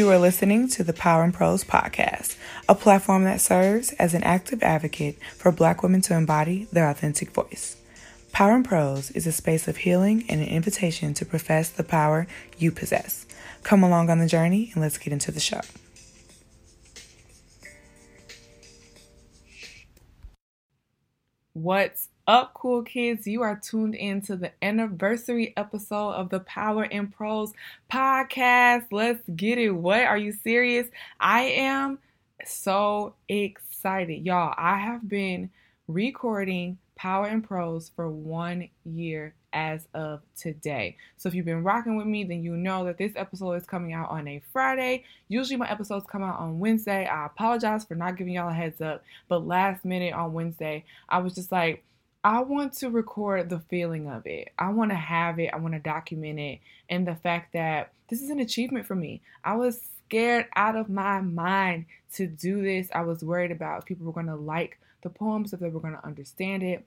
You are listening to the Power and Prose podcast, a platform that serves as an active advocate for Black women to embody their authentic voice. Power and Prose is a space of healing and an invitation to profess the power you possess. Come along on the journey and let's get into the show. What's up, cool kids? You are tuned in to the anniversary episode of the Power and Prose podcast. Let's get it. What? Are you serious? I am so excited. Y'all, I have been recording Power and Prose for one year as of today. So if you've been rocking with me, then you know that this episode is coming out on a Friday. Usually my episodes come out on Wednesday. I apologize for not giving y'all a heads up, but last minute on Wednesday, I was just like, I want to record the feeling of it. I want to have it. I want to document it. And the fact that this is an achievement for me. I was scared out of my mind to do this. I was worried about if people were going to like the poems, if they were going to understand it.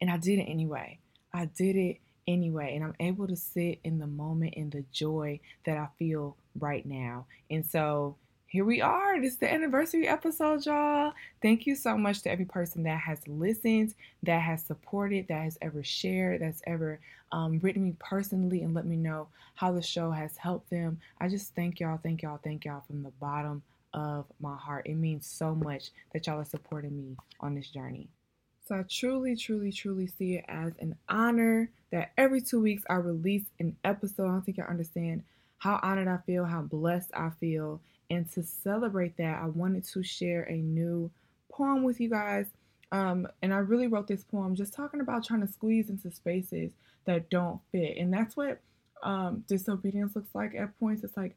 And I did it anyway. I did it anyway. And I'm able to sit in the moment in the joy that I feel right now. And so here we are. This is the anniversary episode, y'all. Thank you so much to every person that has listened, that has supported, that has ever shared, that's ever um, written me personally and let me know how the show has helped them. I just thank y'all, thank y'all, thank y'all from the bottom of my heart. It means so much that y'all are supporting me on this journey. So I truly, truly, truly see it as an honor that every two weeks I release an episode. I don't think you understand how honored I feel, how blessed I feel. And to celebrate that, I wanted to share a new poem with you guys. Um, and I really wrote this poem just talking about trying to squeeze into spaces that don't fit. And that's what um, disobedience looks like at points. It's like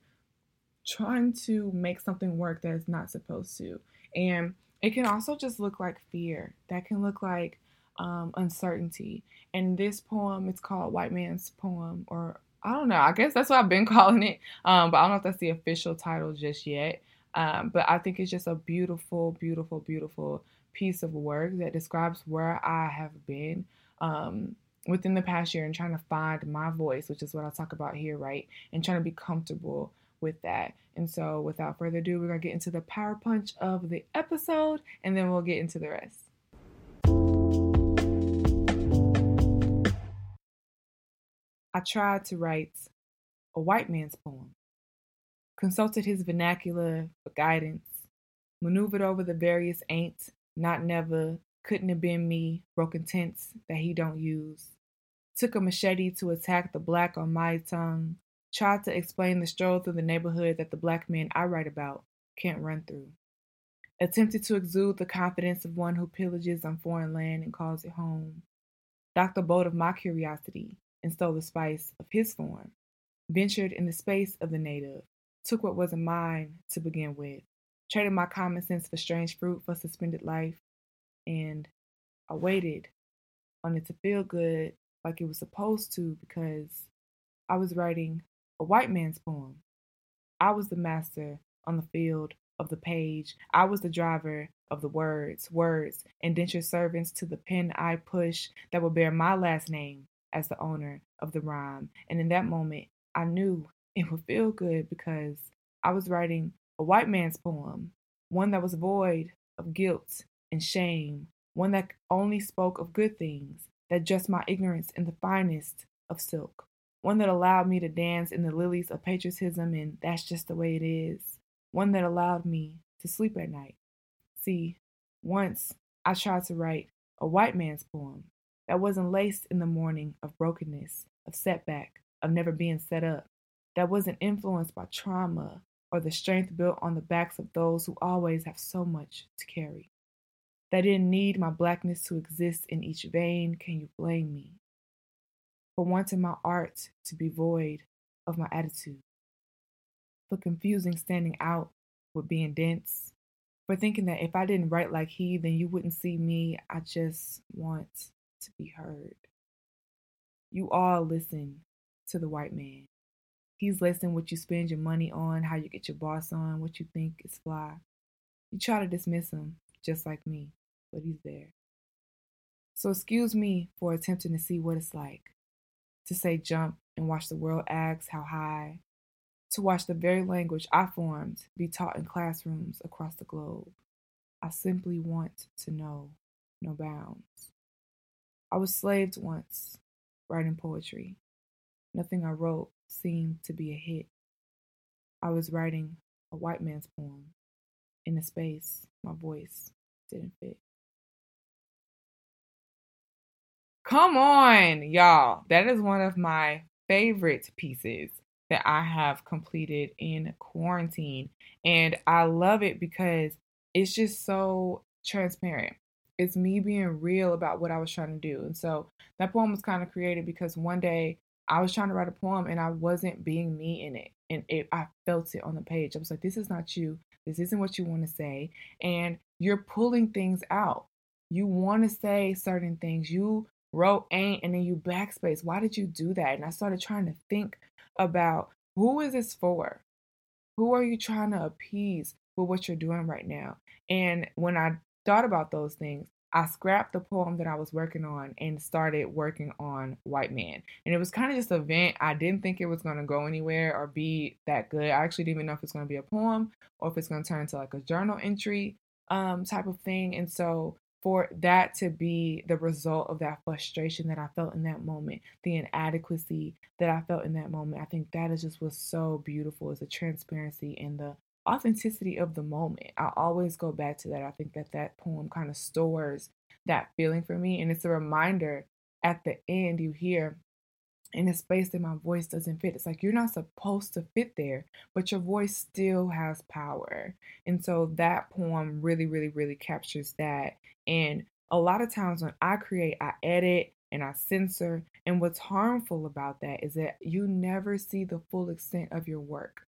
trying to make something work that is not supposed to. And it can also just look like fear. That can look like um, uncertainty. And this poem, it's called White Man's Poem, or I don't know. I guess that's what I've been calling it. Um, but I don't know if that's the official title just yet. Um, but I think it's just a beautiful, beautiful, beautiful piece of work that describes where I have been um, within the past year and trying to find my voice, which is what I talk about here, right? And trying to be comfortable with that. And so, without further ado, we're going to get into the power punch of the episode and then we'll get into the rest. I tried to write a white man's poem, consulted his vernacular for guidance, maneuvered over the various ain't, not never, couldn't have been me, broken tense that he don't use, took a machete to attack the black on my tongue, tried to explain the stroll through the neighborhood that the black men I write about can't run through. Attempted to exude the confidence of one who pillages on foreign land and calls it home. The boat of my curiosity and stole the spice of his form. Ventured in the space of the native, took what wasn't mine to begin with. Traded my common sense for strange fruit for suspended life. And I waited on it to feel good like it was supposed to because I was writing a white man's poem. I was the master on the field of the page. I was the driver of the words, words, indentured servants to the pen I push that will bear my last name as the owner of the rhyme. And in that moment, I knew it would feel good because I was writing a white man's poem, one that was void of guilt and shame, one that only spoke of good things, that dressed my ignorance in the finest of silk one that allowed me to dance in the lilies of patriotism, and that's just the way it is, one that allowed me to sleep at night. See, once I tried to write a white man's poem that wasn't laced in the morning of brokenness, of setback, of never being set up, that wasn't influenced by trauma or the strength built on the backs of those who always have so much to carry. That didn't need my blackness to exist in each vein, can you blame me? For wanting my art to be void of my attitude, for confusing standing out with being dense, for thinking that if I didn't write like he, then you wouldn't see me. I just want to be heard. You all listen to the white man. He's listening what you spend your money on, how you get your boss on, what you think is fly. You try to dismiss him, just like me, but he's there. So excuse me for attempting to see what it's like to say jump and watch the world ask how high, to watch the very language I formed be taught in classrooms across the globe. I simply want to know no bounds. I was slaved once, writing poetry. Nothing I wrote seemed to be a hit. I was writing a white man's poem in a space my voice didn't fit. Come on, y'all. That is one of my favorite pieces that I have completed in quarantine. And I love it because it's just so transparent. It's me being real about what I was trying to do. And so that poem was kind of created because one day I was trying to write a poem and I wasn't being me in it. And it, I felt it on the page. I was like, this is not you. This isn't what you want to say. And you're pulling things out. You want to say certain things. You wrote ain't and then you backspace. Why did you do that? And I started trying to think about who is this for? Who are you trying to appease with what you're doing right now? And when I thought about those things, I scrapped the poem that I was working on and started working on White Man. And it was kind of just a vent. I didn't think it was going to go anywhere or be that good. I actually didn't even know if it's going to be a poem or if it's going to turn into like a journal entry um, type of thing. And so for that to be the result of that frustration that I felt in that moment, the inadequacy that I felt in that moment, I think that is just was so beautiful is the transparency and the authenticity of the moment. I always go back to that. I think that that poem kind of stores that feeling for me. And it's a reminder at the end, you hear in a space that my voice doesn't fit. It's like you're not supposed to fit there, but your voice still has power. And so that poem really, really, really captures that. And a lot of times when I create, I edit and I censor. And what's harmful about that is that you never see the full extent of your work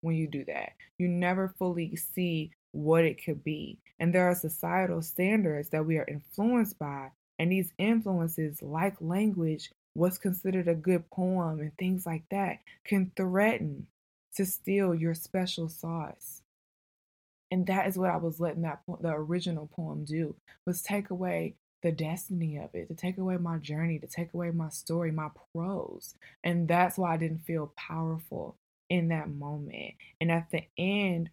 when you do that. You never fully see what it could be. And there are societal standards that we are influenced by. And these influences, like language, what's considered a good poem and things like that can threaten to steal your special sauce. And that is what I was letting that the original poem do was take away the destiny of it, to take away my journey, to take away my story, my prose. And that's why I didn't feel powerful in that moment. And at the end,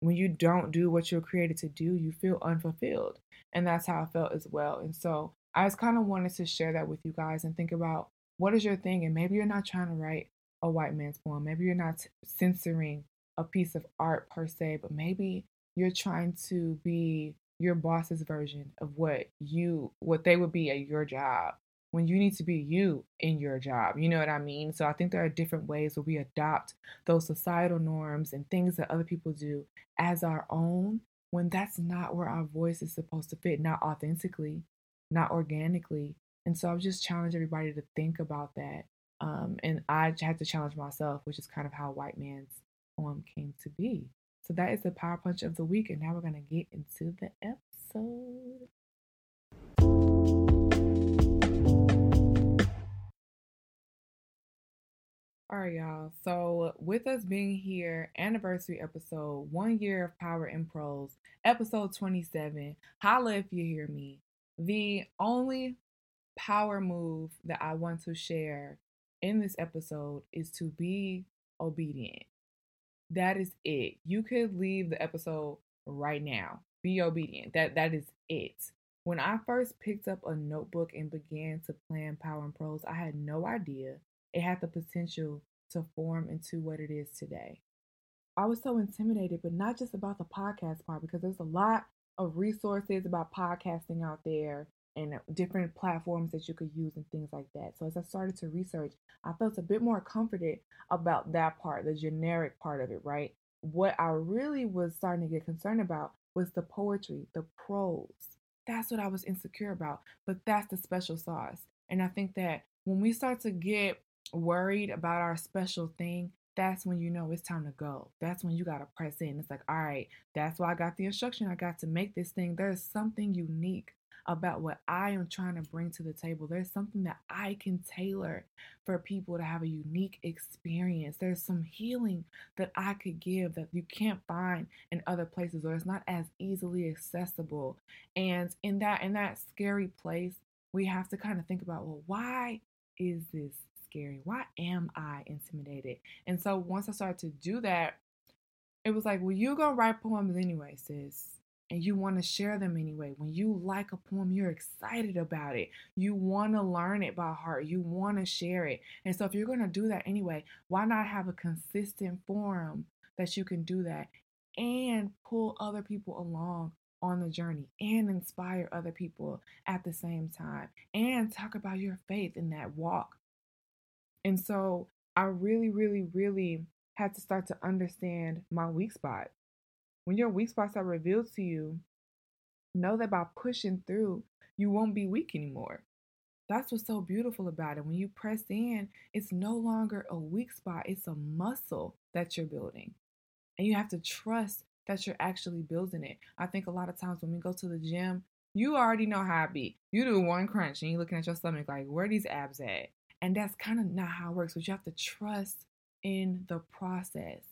when you don't do what you're created to do, you feel unfulfilled. And that's how I felt as well. And so I just kind of wanted to share that with you guys and think about what is your thing. And maybe you're not trying to write a white man's poem. Maybe you're not censoring a piece of art per se, but maybe you're trying to be your boss's version of what you what they would be at your job when you need to be you in your job. You know what I mean? So I think there are different ways where we adopt those societal norms and things that other people do as our own when that's not where our voice is supposed to fit, not authentically not organically. And so I would just challenge everybody to think about that. Um, and I had to challenge myself, which is kind of how White Man's poem came to be. So that is the Power Punch of the week. And now we're going to get into the episode. All right, y'all. So, with us being here, anniversary episode, one year of Power in Prose, episode 27. Holla if you hear me. The only power move that I want to share in this episode is to be obedient. That is it. You could leave the episode right now. Be obedient. That that is it. When I first picked up a notebook and began to plan Power and Prose, I had no idea it had the potential to form into what it is today. I was so intimidated, but not just about the podcast part, because there's a lot of resources about podcasting out there and different platforms that you could use and things like that. So as I started to research, I felt a bit more comforted about that part, the generic part of it, right? What I really was starting to get concerned about was the poetry, the prose. That's what I was insecure about, but that's the special sauce. And I think that when we start to get worried about our special thing, that's when you know it's time to go. That's when you got to press in. It's like, all right, that's why I got the instruction. I got to make this thing. There's something unique about what I am trying to bring to the table. There's something that I can tailor for people to have a unique experience. There's some healing that I could give that you can't find in other places or it's not as easily accessible. And in that in that scary place, we have to kind of think about, well, why is this scary? Why am I intimidated? And so once I started to do that, it was like, well, you're going to write poems anyway, sis. And you want to share them anyway. When you like a poem, you're excited about it. You want to learn it by heart. You want to share it. And so, if you're going to do that anyway, why not have a consistent forum that you can do that and pull other people along on the journey and inspire other people at the same time and talk about your faith in that walk. And so I really, really, really had to start to understand my weak spot. When your weak spots are revealed to you, know that by pushing through, you won't be weak anymore. That's what's so beautiful about it. When you press in, it's no longer a weak spot, it's a muscle that you're building. And you have to trust that you're actually building it. I think a lot of times when we go to the gym, you already know how it be. You do one crunch and you're looking at your stomach like, where these abs at? And that's kind of not how it works. But you have to trust in the process.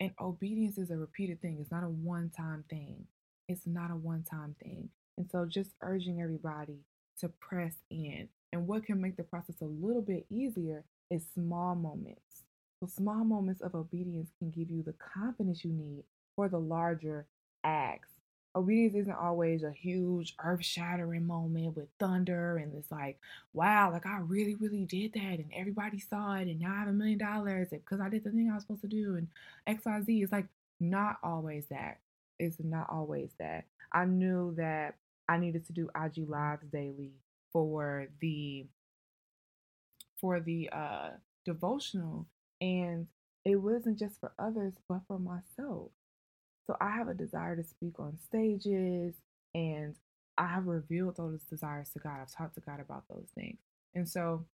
And obedience is a repeated thing. It's not a one-time thing. It's not a one-time thing. And so just urging everybody to press in. And what can make the process a little bit easier is small moments. So small moments of obedience can give you the confidence you need for the larger acts. Obedience isn't always a huge earth shattering moment with thunder and it's like, wow, like I really, really did that and everybody saw it and now I have a million dollars because I did the thing I was supposed to do and XYZ. It's like not always that. It's not always that. I knew that I needed to do IG lives daily for the for the uh devotional and it wasn't just for others but for myself so I have a desire to speak on stages and I have revealed those desires to God. I've talked to God about those things. And so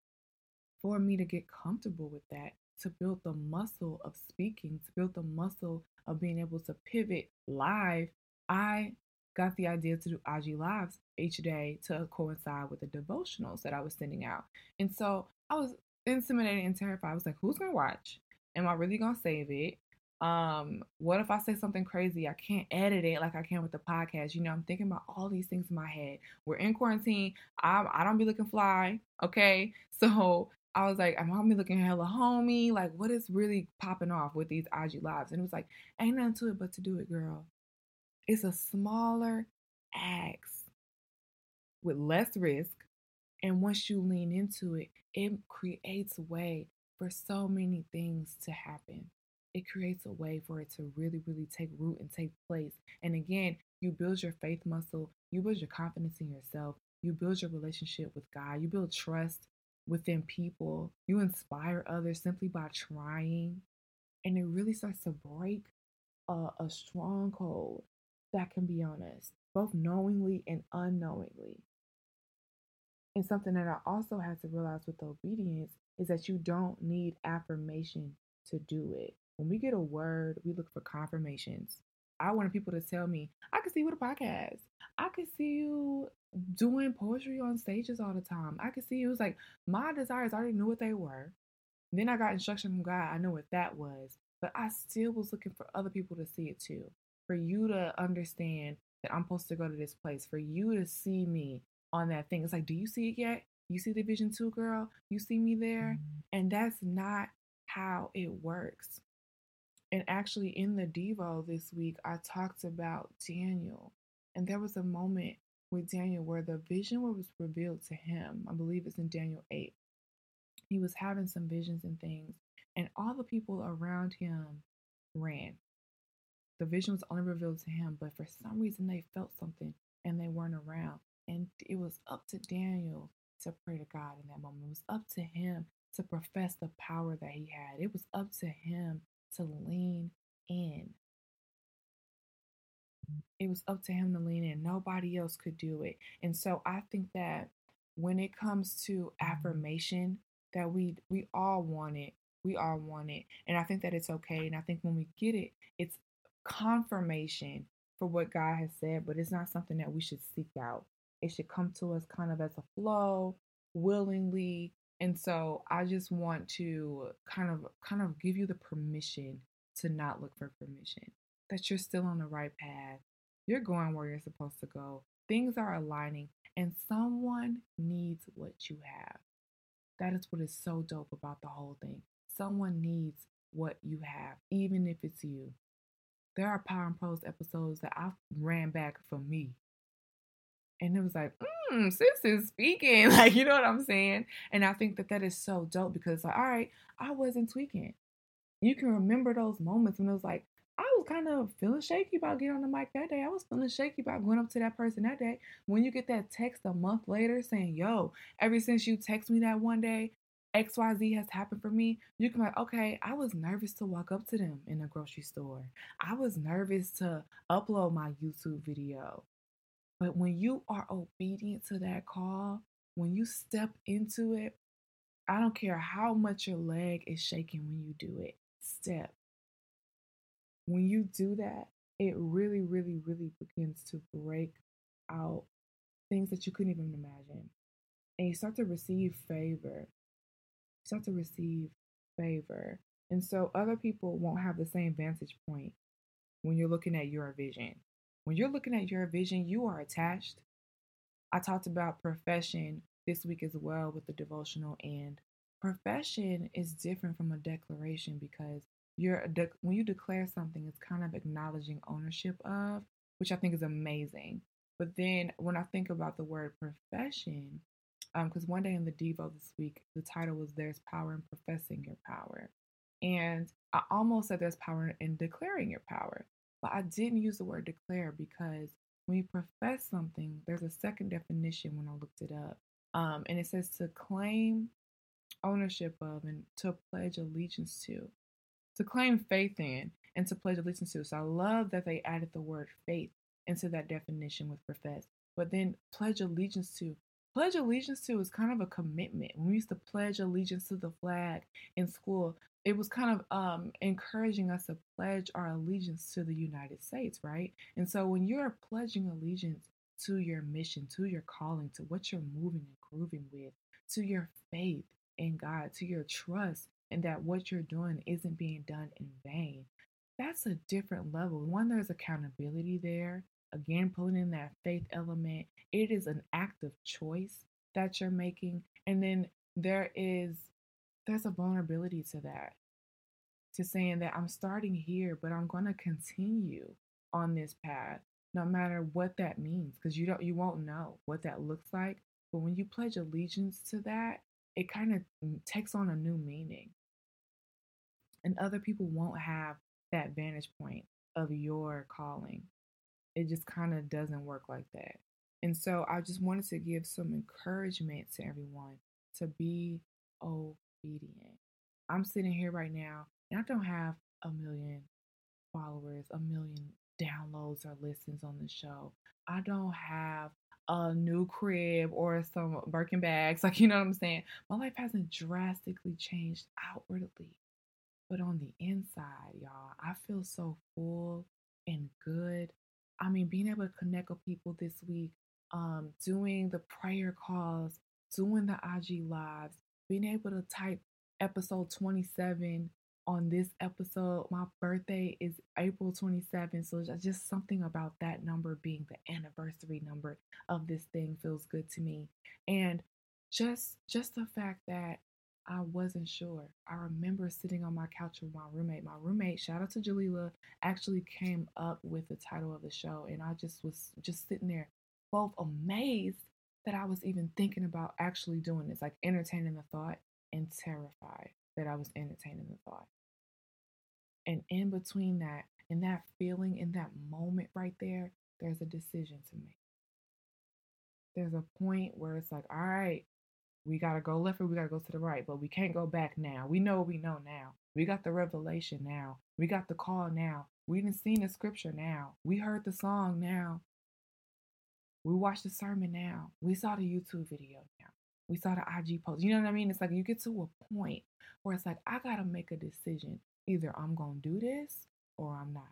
for me to get comfortable with that, to build the muscle of speaking, to build the muscle of being able to pivot live, I got the idea to do IG Lives each day to coincide with the devotionals that I was sending out. And so I was intimidated and terrified. I was like, who's going to watch? Am I really going to save it? Um what if i say something crazy? I can't edit it like i can with the podcast. You know i'm thinking about all these things in my head. We're in quarantine. I, I don't be looking fly okay? So i was like i'm gonna be looking hella homie like what is really popping off with these ig lives? And it was like ain't nothing to it but to do it girl. It's a smaller acts with less risk. And once you lean into it it creates way for so many things to happen it creates a way for it to really, really take root and take place. And again, you build your faith muscle, you build your confidence in yourself, you build your relationship with God, you build trust within people, you inspire others simply by trying. And it really starts to break a, a stronghold that can be on us, both knowingly and unknowingly. And something that I also had to realize with obedience is that you don't need affirmation to do it. When we get a word, we look for confirmations. I wanted people to tell me, I could see you with a podcast. I could see you doing poetry on stages all the time. I could see you. It was like my desires, I already knew what they were. then I got instruction from God. I knew what that was. But I still was looking for other people to see it too. For you to understand that I'm supposed to go to this place. For you to see me on that thing. It's like, do you see it yet? You see the vision too, girl? You see me there? Mm-hmm. And that's not how it works. And actually, in the Devo this week, I talked about Daniel. And there was a moment with Daniel where the vision was revealed to him. I believe it's in Daniel 8. He was having some visions and things, and all the people around him ran. The vision was only revealed to him, but for some reason they felt something and they weren't around. And it was up to Daniel to pray to God in that moment. It was up to him to profess the power that he had. It was up to him to lean in. It was up to him to lean in. Nobody else could do it. And so I think that when it comes to affirmation, that we we all want it. We all want it. And I think that it's okay. And I think when we get it, it's confirmation for what God has said, but it's not something that we should seek out. It should come to us kind of as a flow, willingly, and so I just want to kind of kind of give you the permission to not look for permission. That you're still on the right path. You're going where you're supposed to go. Things are aligning and someone needs what you have. That is what is so dope about the whole thing. Someone needs what you have, even if it's you. There are Power and Prose episodes that I ran back for me. And it was like, mm, sis is speaking. Like, you know what I'm saying? And I think that that is so dope because it's like, all right, I wasn't tweaking. You can remember those moments when it was like, I was kind of feeling shaky about getting on the mic that day. I was feeling shaky about going up to that person that day. When you get that text a month later saying, yo, ever since you text me that one day, XYZ has happened for me, you can be like, okay, I was nervous to walk up to them in a grocery store. I was nervous to upload my YouTube video. But when you are obedient to that call, when you step into it, I don't care how much your leg is shaking when you do it, step. When you do that, it really, really, really begins to break out things that you couldn't even imagine. And you start to receive favor. You start to receive favor. And so other people won't have the same vantage point when you're looking at your vision. When you're looking at your vision, you are attached. I talked about profession this week as well with the devotional and profession is different from a declaration because you're de- when you declare something it's kind of acknowledging ownership of which i think is amazing. But then when i think about the word profession because um, one day in the devo this week the title was there's power in professing your power. And i almost said there's power in declaring your power but I didn't use the word declare because when you profess something, there's a second definition when I looked it up. Um, and it says to claim ownership of and to pledge allegiance to, to claim faith in and to pledge allegiance to. So I love that they added the word faith into that definition with profess. But then pledge allegiance to. Pledge allegiance to is kind of a commitment. When we used to pledge allegiance to the flag in school, it was kind of um, encouraging us to pledge our allegiance to the United States, right? And so when you're pledging allegiance to your mission, to your calling, to what you're moving and grooving with, to your faith in God, to your trust, and that what you're doing isn't being done in vain, that's a different level. One, there's accountability there. Again, pulling in that faith element, it is an act of choice that you're making. And then there is there's a vulnerability to that to saying that I'm starting here, but I'm going to continue on this path no matter what that means because you don't you won't know what that looks like but when you pledge allegiance to that it kind of mm, takes on a new meaning and other people won't have that vantage point of your calling it just kind of doesn't work like that and so i just wanted to give some encouragement to everyone to be obedient i'm sitting here right now and I don't have a million followers, a million downloads or listens on the show. I don't have a new crib or some Birkin bags. Like, you know what I'm saying? My life hasn't drastically changed outwardly. But on the inside, y'all, I feel so full and good. I mean, being able to connect with people this week, um, doing the prayer calls, doing the IG lives, being able to type episode 27 on this episode. My birthday is April 27th, so just something about that number being the anniversary number of this thing feels good to me. And just just the fact that I wasn't sure. I remember sitting on my couch with my roommate. My roommate, shout out to Jalila, actually came up with the title of the show, and I just was just sitting there, both amazed that I was even thinking about actually doing this, like entertaining the thought, and terrified that I was entertaining the thought. And in between that, in that feeling, in that moment right there, there's a decision to make. There's a point where it's like, all right, we got to go left or we got to go to the right, but we can't go back now. We know what we know now. We got the revelation now. We got the call now. We didn't seen the scripture now. We heard the song now. We watched the sermon now. We saw the YouTube video now. We saw the IG post. You know what I mean? It's like you get to a point where it's like, I got to make a decision. Either I'm going to do this or I'm not.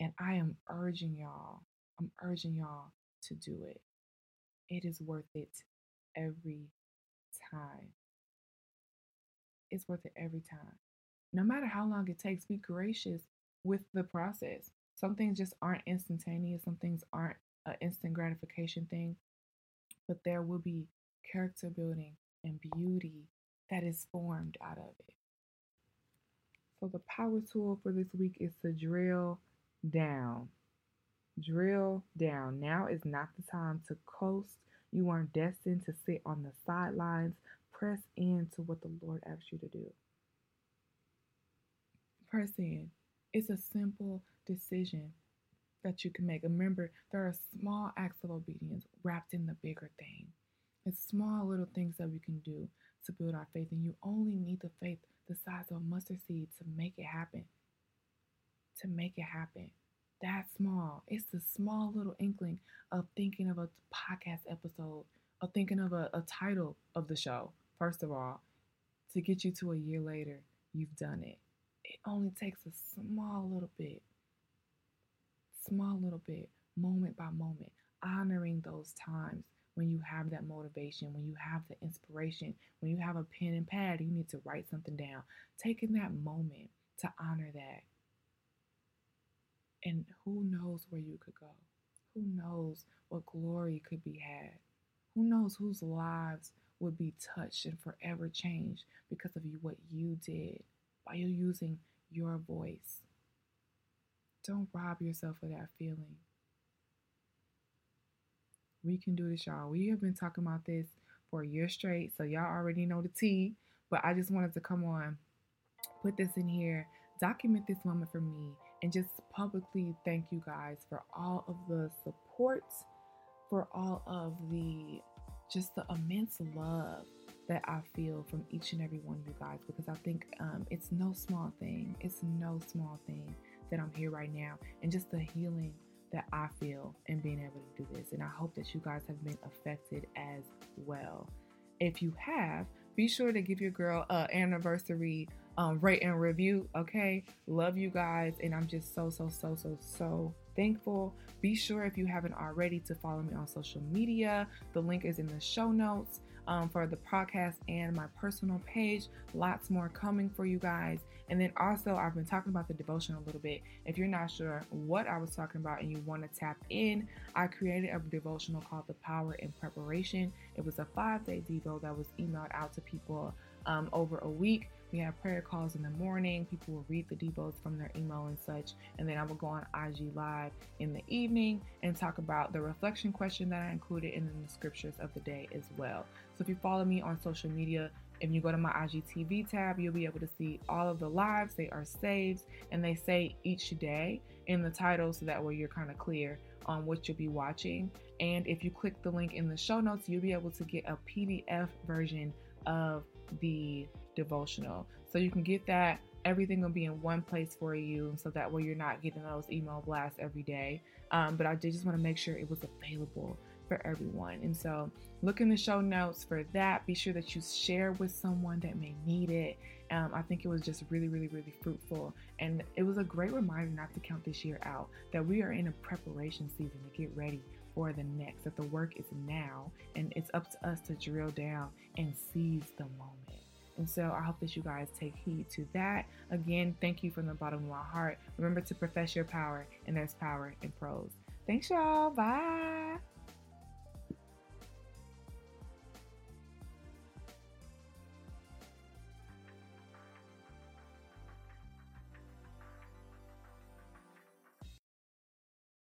And I am urging y'all, I'm urging y'all to do it. It is worth it every time. It's worth it every time. No matter how long it takes, be gracious with the process. Some things just aren't instantaneous, some things aren't an instant gratification thing, but there will be character building and beauty that is formed out of it. So, the power tool for this week is to drill down. Drill down. Now is not the time to coast. You aren't destined to sit on the sidelines. Press into what the Lord asks you to do. Press in. It's a simple decision that you can make. Remember, there are small acts of obedience wrapped in the bigger thing. It's small little things that we can do to build our faith, and you only need the faith the size of a mustard seed to make it happen. To make it happen. That small. It's the small little inkling of thinking of a podcast episode, of thinking of a, a title of the show, first of all, to get you to a year later, you've done it. It only takes a small little bit, small little bit, moment by moment, honoring those times when you have that motivation, when you have the inspiration, when you have a pen and pad, you need to write something down. Taking that moment to honor that. And who knows where you could go? Who knows what glory could be had? Who knows whose lives would be touched and forever changed because of you, what you did by you using your voice? Don't rob yourself of that feeling. We can do this, y'all. We have been talking about this for a year straight, so y'all already know the tea. But I just wanted to come on, put this in here, document this moment for me, and just publicly thank you guys for all of the support, for all of the just the immense love that I feel from each and every one of you guys because I think um, it's no small thing. It's no small thing that I'm here right now, and just the healing that I feel in being able to do this. And I hope that you guys have been affected as well. If you have, be sure to give your girl an anniversary um, rate and review. Okay, love you guys, and I'm just so so so so so thankful. Be sure if you haven't already to follow me on social media. The link is in the show notes um, for the podcast and my personal page. Lots more coming for you guys. And then also, I've been talking about the devotion a little bit. If you're not sure what I was talking about and you want to tap in, I created a devotional called The Power in Preparation. It was a five day Devo that was emailed out to people um, over a week. We have prayer calls in the morning. People will read the devos from their email and such. And then I will go on IG Live in the evening and talk about the reflection question that I included in the scriptures of the day as well. So if you follow me on social media, if you go to my IGTV tab, you'll be able to see all of the lives. They are saved and they say each day in the title so that way you're kind of clear on what you'll be watching. And if you click the link in the show notes, you'll be able to get a PDF version of the devotional. So you can get that. Everything will be in one place for you, so that way you're not getting those email blasts every day. Um, but I did just want to make sure it was available for everyone. And so look in the show notes for that. Be sure that you share with someone that may need it. Um, I think it was just really, really, really fruitful. And it was a great reminder not to count this year out, that we are in a preparation season to get ready for the next, that the work is now, and it's up to us to drill down and seize the moment. And so I hope that you guys take heed to that. Again, thank you from the bottom of my heart. Remember to profess your power, and there's power in prose. Thanks, y'all. Bye.